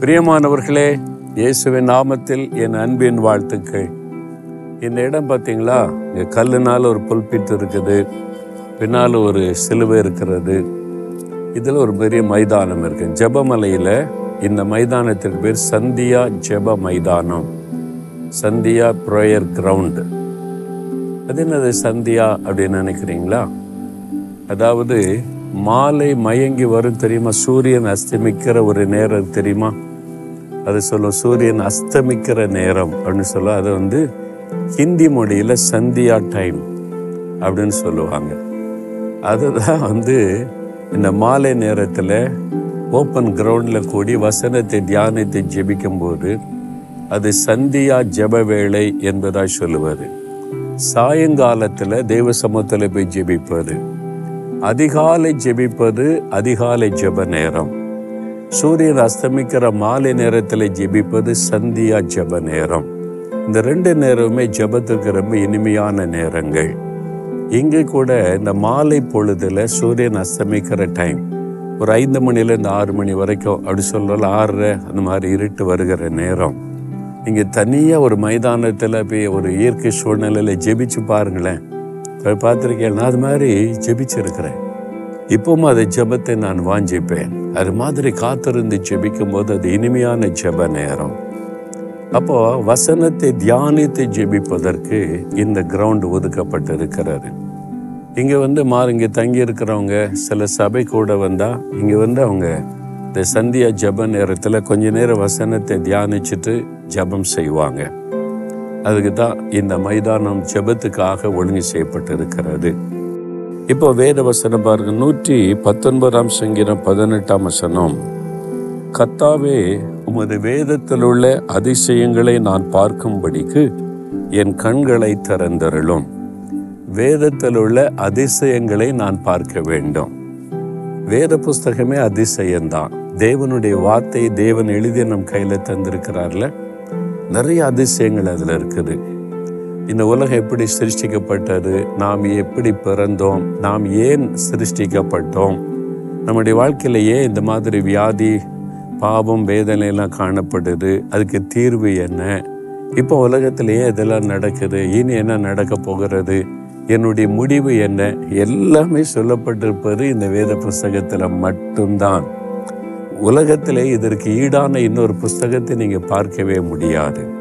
பிரியமானவர்களே இயேசுவின் நாமத்தில் என் அன்பின் வாழ்த்துக்கள். இந்த இடம் பார்த்தீங்களா? இங்கே கல்லுனால ஒரு புல்பிட்டு இருக்குது. பின்னால் ஒரு சிலுவை இருக்கிறது. இதில் ஒரு பெரிய மைதானம் இருக்கு. ஜெபமலையில் இந்த மைதானத்திற்கு பேர் சந்தியா ஜெப மைதானம். சந்தியா ப்ரேயர் கிரவுண்டு அது என்னது சந்தியா அப்படின்னு நினைக்கிறீங்களா? அதாவது மாலை மயங்கி வரும் தெரியுமா? சூரியன் அஸ்தமிக்கிற ஒரு நேரம் தெரியுமா? அது சொல்லும் சூரியன் அஸ்தமிக்கிற நேரம். அப்படின்னு சொல்ல அது வந்து ஹிந்தி மொழியில் சந்தியா டைம் அப்படின்னு சொல்லுவாங்க. அதுதான் வந்து இந்த மாலை நேரத்தில் ஓப்பன் கிரவுண்டில் கூடி வசனத்தை தியானத்தை ஜெபிக்கும்போது அது சந்தியா ஜெப வேளை என்பதாக சொல்லுவார். சாயங்காலத்தில் தெய்வ சமூகத்தில் போய் ஜெபிப்பது. அதிகாலை ஜெபிப்பது அதிகாலை ஜெப நேரம். சூரியன் அஸ்தமிக்கிற மாலை நேரத்தில் ஜெபிப்பது சந்தியா ஜெப நேரம். இந்த ரெண்டு நேரமுமே ஜெபத்துக்கு ரொம்ப இனிமையான நேரங்கள். இங்கே கூட இந்த மாலை பொழுதில் சூரியன் அஸ்தமிக்கிற டைம் ஒரு ஐந்து மணிலேருந்து ஆறு மணி வரைக்கும் அப்படி சொல்லல ஆறரை அந்த மாதிரி இருட்டு வருகிற நேரம். இங்கே தனியாக ஒரு மைதானத்தில் போய் ஒரு இயற்கை சூழ்நிலையில் ஜெபிச்சு பாருங்களேன். பார்த்துருக்கேன் நான் அது மாதிரி ஜெபிச்சிருக்கிறேன். இப்பவும் அதை ஜெபத்தை நான் வாஞ்சிப்பேன். அது மாதிரி காத்திருந்து ஜெபிக்கும் போது அது இனிமையான ஜெப நேரம். அப்போ வசனத்தை தியானித்து ஜெபிப்பதற்கு இந்த கிரவுண்ட் ஒதுக்கப்பட்டிருக்கிறது. இங்க வந்து மா இங்கே தங்கி இருக்கிறவங்க சில சபை கூட வந்தா இங்க வந்து அவங்க இந்த சந்தியா ஜெப நேரத்துல கொஞ்ச நேரம் வசனத்தை தியானிச்சுட்டு ஜெபம் செய்வாங்க. அதுக்கு தான் இந்த மைதானம் ஜெபத்துக்காக ஒழுங்கு செய்யப்பட்டிருக்கிறது. இப்போ வேத வசனம் பாருங்க நூற்றி பத்தொன்பதாம் சங்கீதம் பதினெட்டாம் வசனம். கத்தாவே உமது வேதத்தில் உள்ள அதிசயங்களை நான் பார்க்கும்படிக்கு என் கண்களை திறந்தருளும். வேதத்தில் உள்ள அதிசயங்களை நான் பார்க்க வேண்டும். வேத புஸ்தகமே அதிசயம்தான். தேவனுடைய வார்த்தை தேவன் எழுதி நம் கையில் தந்திருக்கிறார்ல. நிறைய அதிசயங்கள் அதில் இருக்குது. இந்த உலகம் எப்படி சிருஷ்டிக்கப்பட்டது? நாம் எப்படி பிறந்தோம்? நாம் ஏன் சிருஷ்டிக்கப்பட்டோம்? நம்முடைய வாழ்க்கையிலேயே ஏன் இந்த மாதிரி வியாதி பாவம் வேதனையெல்லாம் காணப்படுது? அதுக்கு தீர்வு என்ன? இப்போ உலகத்திலேயே இதெல்லாம் நடக்குது? இனி என்ன நடக்க போகிறது? என்னுடைய முடிவு என்ன? எல்லாமே சொல்லப்பட்டிருப்பது இந்த வேத புஸ்தகத்தில் மட்டும்தான். உலகத்திலே இதற்கு ஈடான இன்னொரு புஸ்தகத்தை நீங்கள் பார்க்கவே முடியாது.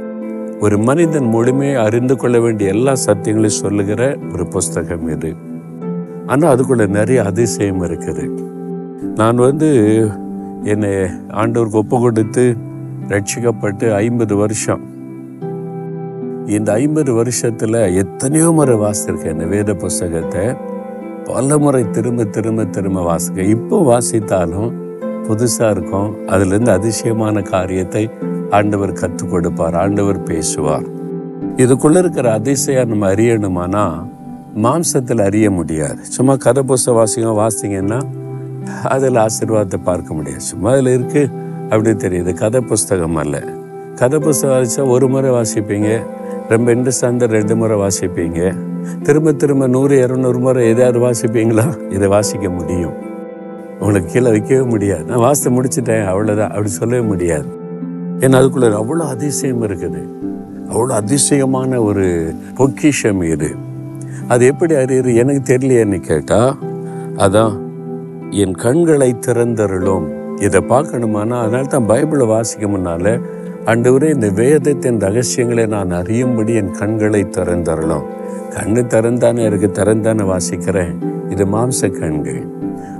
ஒரு மனிதன் முழுமையை அறிந்து கொள்ள வேண்டிய எல்லா சத்தியங்களையும் சொல்லுகிற ஒரு புஸ்தகம் இது. ஆனால் அதுக்குள்ள நிறைய அதிசயம் இருக்குது. நான் வந்து என்னை ஆண்டவருக்கு ஒப்பு கொடுத்து ரட்சிக்கப்பட்டு ஐம்பது வருஷம். இந்த ஐம்பது வருஷத்தில் எத்தனையோ முறை வாசித்திருக்கேன் இந்த வேத புஸ்தகத்தை. பல முறை திரும்ப திரும்ப திரும்ப வாசிக்க இப்போ வாசித்தாலும் புதுசாக இருக்கும். அதுலேருந்து அதிசயமான காரியத்தை ஆண்டவர் கற்றுக் கொடுப்பார் ஆண்டவர் பேசுவார். இதுக்குள்ள இருக்கிற அதிசயம் நம்ம அறியணுமானா மாம்சத்தில் அறிய முடியாது. சும்மா கதை புஸ்தக வாசிங்க வாசிங்கன்னா அதில் ஆசீர்வாதத்தை பார்க்க முடியாது. சும்மா அதில் இருக்கு அப்படி தெரியுது. கதை புஸ்தகம் அல்ல. கதை புஸ்தகம் வாசித்தா ஒரு முறை வாசிப்பீங்க ரொம்ப இன்ட்ரெஸ்டாக ரெண்டு முறை வாசிப்பீங்க. திரும்ப திரும்ப நூறு இரநூறு முறை எதாவது வாசிப்பீங்களா? இதை வாசிக்க முடியும். உங்களுக்கு கீழே வைக்கவே முடியாது. நான் வாசித்து முடிச்சிட்டேன் அவ்வளோதான் அப்படி சொல்லவே முடியாது. ஏன்னா அதுக்குள்ள அவ்வளோ அதிசயம் இருக்குது. அவ்வளோ அதிசயமான ஒரு பொக்கிஷம் இது. அது எப்படி அறியுது? எனக்கு தெரியலையேன்னு கேட்டா அதான் என் கண்களை திறந்தருளும். இதை பார்க்கணுமானா அதனால தான் பைபிளை வாசிக்க முன்னால ஆண்டவரே இந்த வேதத்தின் ரகசியங்களை நான் அறியும்படி என் கண்களை திறந்தருளும். கண்ணு திறந்தானே இருக்கு திறந்தானே வாசிக்கிறேன். இது மாம்ச கண்கள்.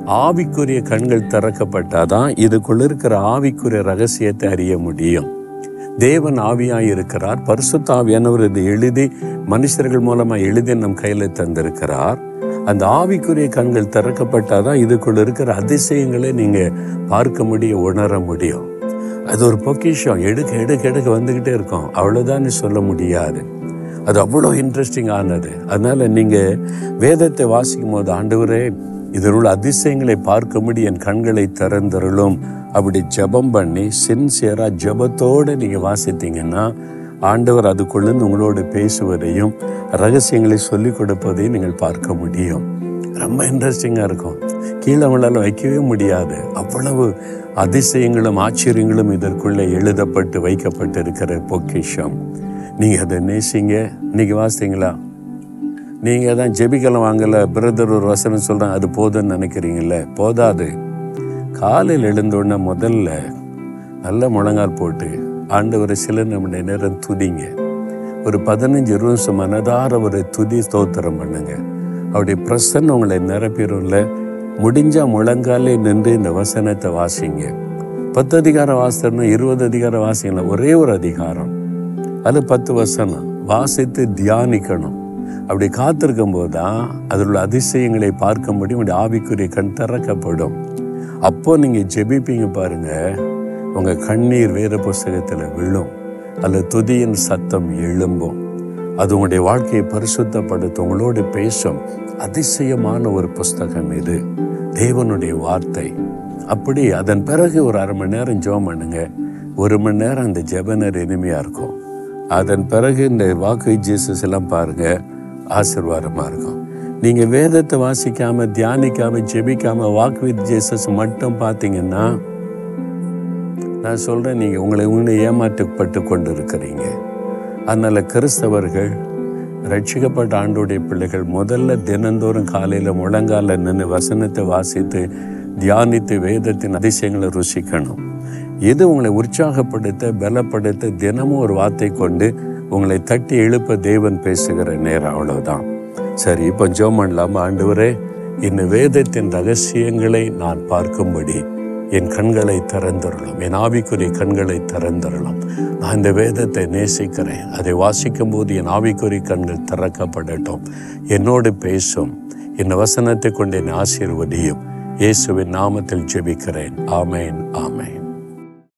ஆவிக்குரிய கண்கள் திறக்கப்பட்டாதான் இதுக்குள்ள இருக்கிற ஆவிக்குரிய ரகசியத்தை அறிய முடியும். தேவன் ஆவியாய் இருக்கிறார். பரிசுத்த ஆவியானவர் இதை எழுதி மனுஷர்கள் மூலமா எழுதி நம் கையில தந்திருக்கிறார். அந்த ஆவிக்குரிய கண்கள் திறக்கப்பட்டாதான் இதுக்குள்ள இருக்கிற அதிசயங்களை நீங்க பார்க்க முடியும் உணர முடியும். அது ஒரு பொக்கிஷம். எடுக்க எடுக்க எடுக்க வந்துகிட்டே இருக்கும். அவ்வளவுதான் சொல்ல முடியாது. அது அவ்வளோ இன்ட்ரெஸ்டிங் ஆனது. அதனால நீங்க வேதத்தை வாசிக்கும் போது ஆண்டவரே இதில் உள்ள அதிசயங்களை பார்க்கும்படி என் கண்களை திறந்தருளும். அப்படி ஜெபம் பண்ணி சின்சியராக ஜபத்தோடு நீங்கள் வாசித்தீங்கன்னா ஆண்டவர் அதுக்குள்ளேருந்து உங்களோடு பேசுவதையும் ரகசியங்களை சொல்லிக் கொடுப்பதையும் நீங்கள் பார்க்க முடியும். ரொம்ப இன்ட்ரெஸ்டிங்காக இருக்கும். கீழே அவங்களால வைக்கவே முடியாது. அவ்வளவு அதிசயங்களும் ஆச்சரியங்களும் இதற்குள்ளே எழுதப்பட்டு வைக்கப்பட்டிருக்கிற பொக்கிஷம். நீங்கள் அதை நேசிங்க. இன்னைக்கு வாசித்தீங்களா? நீங்கள் தான் ஜெபிக்கலாம் வாங்கலை பிரதர் ஒரு வசனம் சொல்கிறேன் அது போதும்னு நினைக்கிறீங்கள போதாது. காலையில் எழுந்தோடனே முதல்ல நல்ல முழங்கால் போட்டு ஆண்டவரை சில நம்முடைய நேரம் துதிங்க. ஒரு பதினஞ்சு நிமிஷம் மனதார ஒரு துதி ஸ்தோத்திரம் பண்ணுங்க. அவருடைய பிரசன்னம் உங்களை நிரப்பிடும்ல. முடிஞ்சால் முழங்காலே நின்று இந்த வசனத்தை வாசிங்க. பத்து அதிகாரம் வாசித்தோம்னா இருபது அதிகாரம் வாசிங்களா? ஒரே ஒரு அதிகாரம். அது பத்து வசனம். வாசித்து தியானிக்கணும். அப்படி காத்திருக்கும் போது தான் அதில் உள்ள அதிசயங்களை பார்க்கும்படி உங்களுடைய ஆவிக்குரிய கண் திறக்கப்படும். அப்போ நீங்கள் ஜெபிப்பீங்க பாருங்க. உங்கள் கண்ணீர் வேறு புஸ்தகத்தில் விழும். அல்ல துதியின் சத்தம் எழும்பும். அது உங்களுடைய வாழ்க்கையை பரிசுத்தப்படுத்த உங்களோடு பேசும். அதிசயமான ஒரு புஸ்தகம் இது. தேவனுடைய வார்த்தை. அப்படி அதன் பிறகு ஒரு அரை மணி நேரம் ஜோம் பண்ணுங்க. ஒரு மணி நேரம் அந்த ஜெபனர் இனிமையாக இருக்கும். அதன் பிறகு இந்த வாக்கு ஜீசஸ் எல்லாம் பாருங்க. ஆசிர்வாதமாக இருக்கும். நீங்கள் வேதத்தை வாசிக்காமல் தியானிக்காமல் ஜெபிக்காமல் வாக்கு வித் மட்டும் பார்த்தீங்கன்னா நான் சொல்கிறேன் நீங்கள் உங்களை உங்களை ஏமாற்றப்பட்டு கொண்டு இருக்கிறீங்க அதனால் கிறிஸ்தவர்கள் ரட்சிக்கப்பட்ட ஆண்டோடைய பிள்ளைகள் முதல்ல தினந்தோறும் காலையில் முழங்கால நின்று வசனத்தை வாசித்து தியானித்து வேதத்தின் அதிசயங்களை ருசிக்கணும். இது உங்களை உற்சாகப்படுத்த பலப்படுத்த தினமும் ஒரு வார்த்தை கொண்டு உங்களை தட்டி எழுப்ப தேவன் பேசுகிற நேரம் அவ்வளவுதான். சரி இப்போ ஜோம் பண்ணலாமா ஆண்டவரே? இந்த வேதத்தின் ரகசியங்களை நான் பார்க்கும்படி என் கண்களை திறந்தருளும். என் ஆவிக்குரிய கண்களை திறந்தருளும். நான் இந்த வேதத்தை நேசிக்கிறேன். அதை வாசிக்கும் போது என் ஆவிக்குரிய கண்கள் திறக்கப்படட்டும். என்னோடு பேசும் இந்த வசனத்தை கொண்டு என் ஆசீர்வதியும். இயேசுவின் நாமத்தில் ஜெபிக்கிறேன். ஆமேன் ஆமேன்.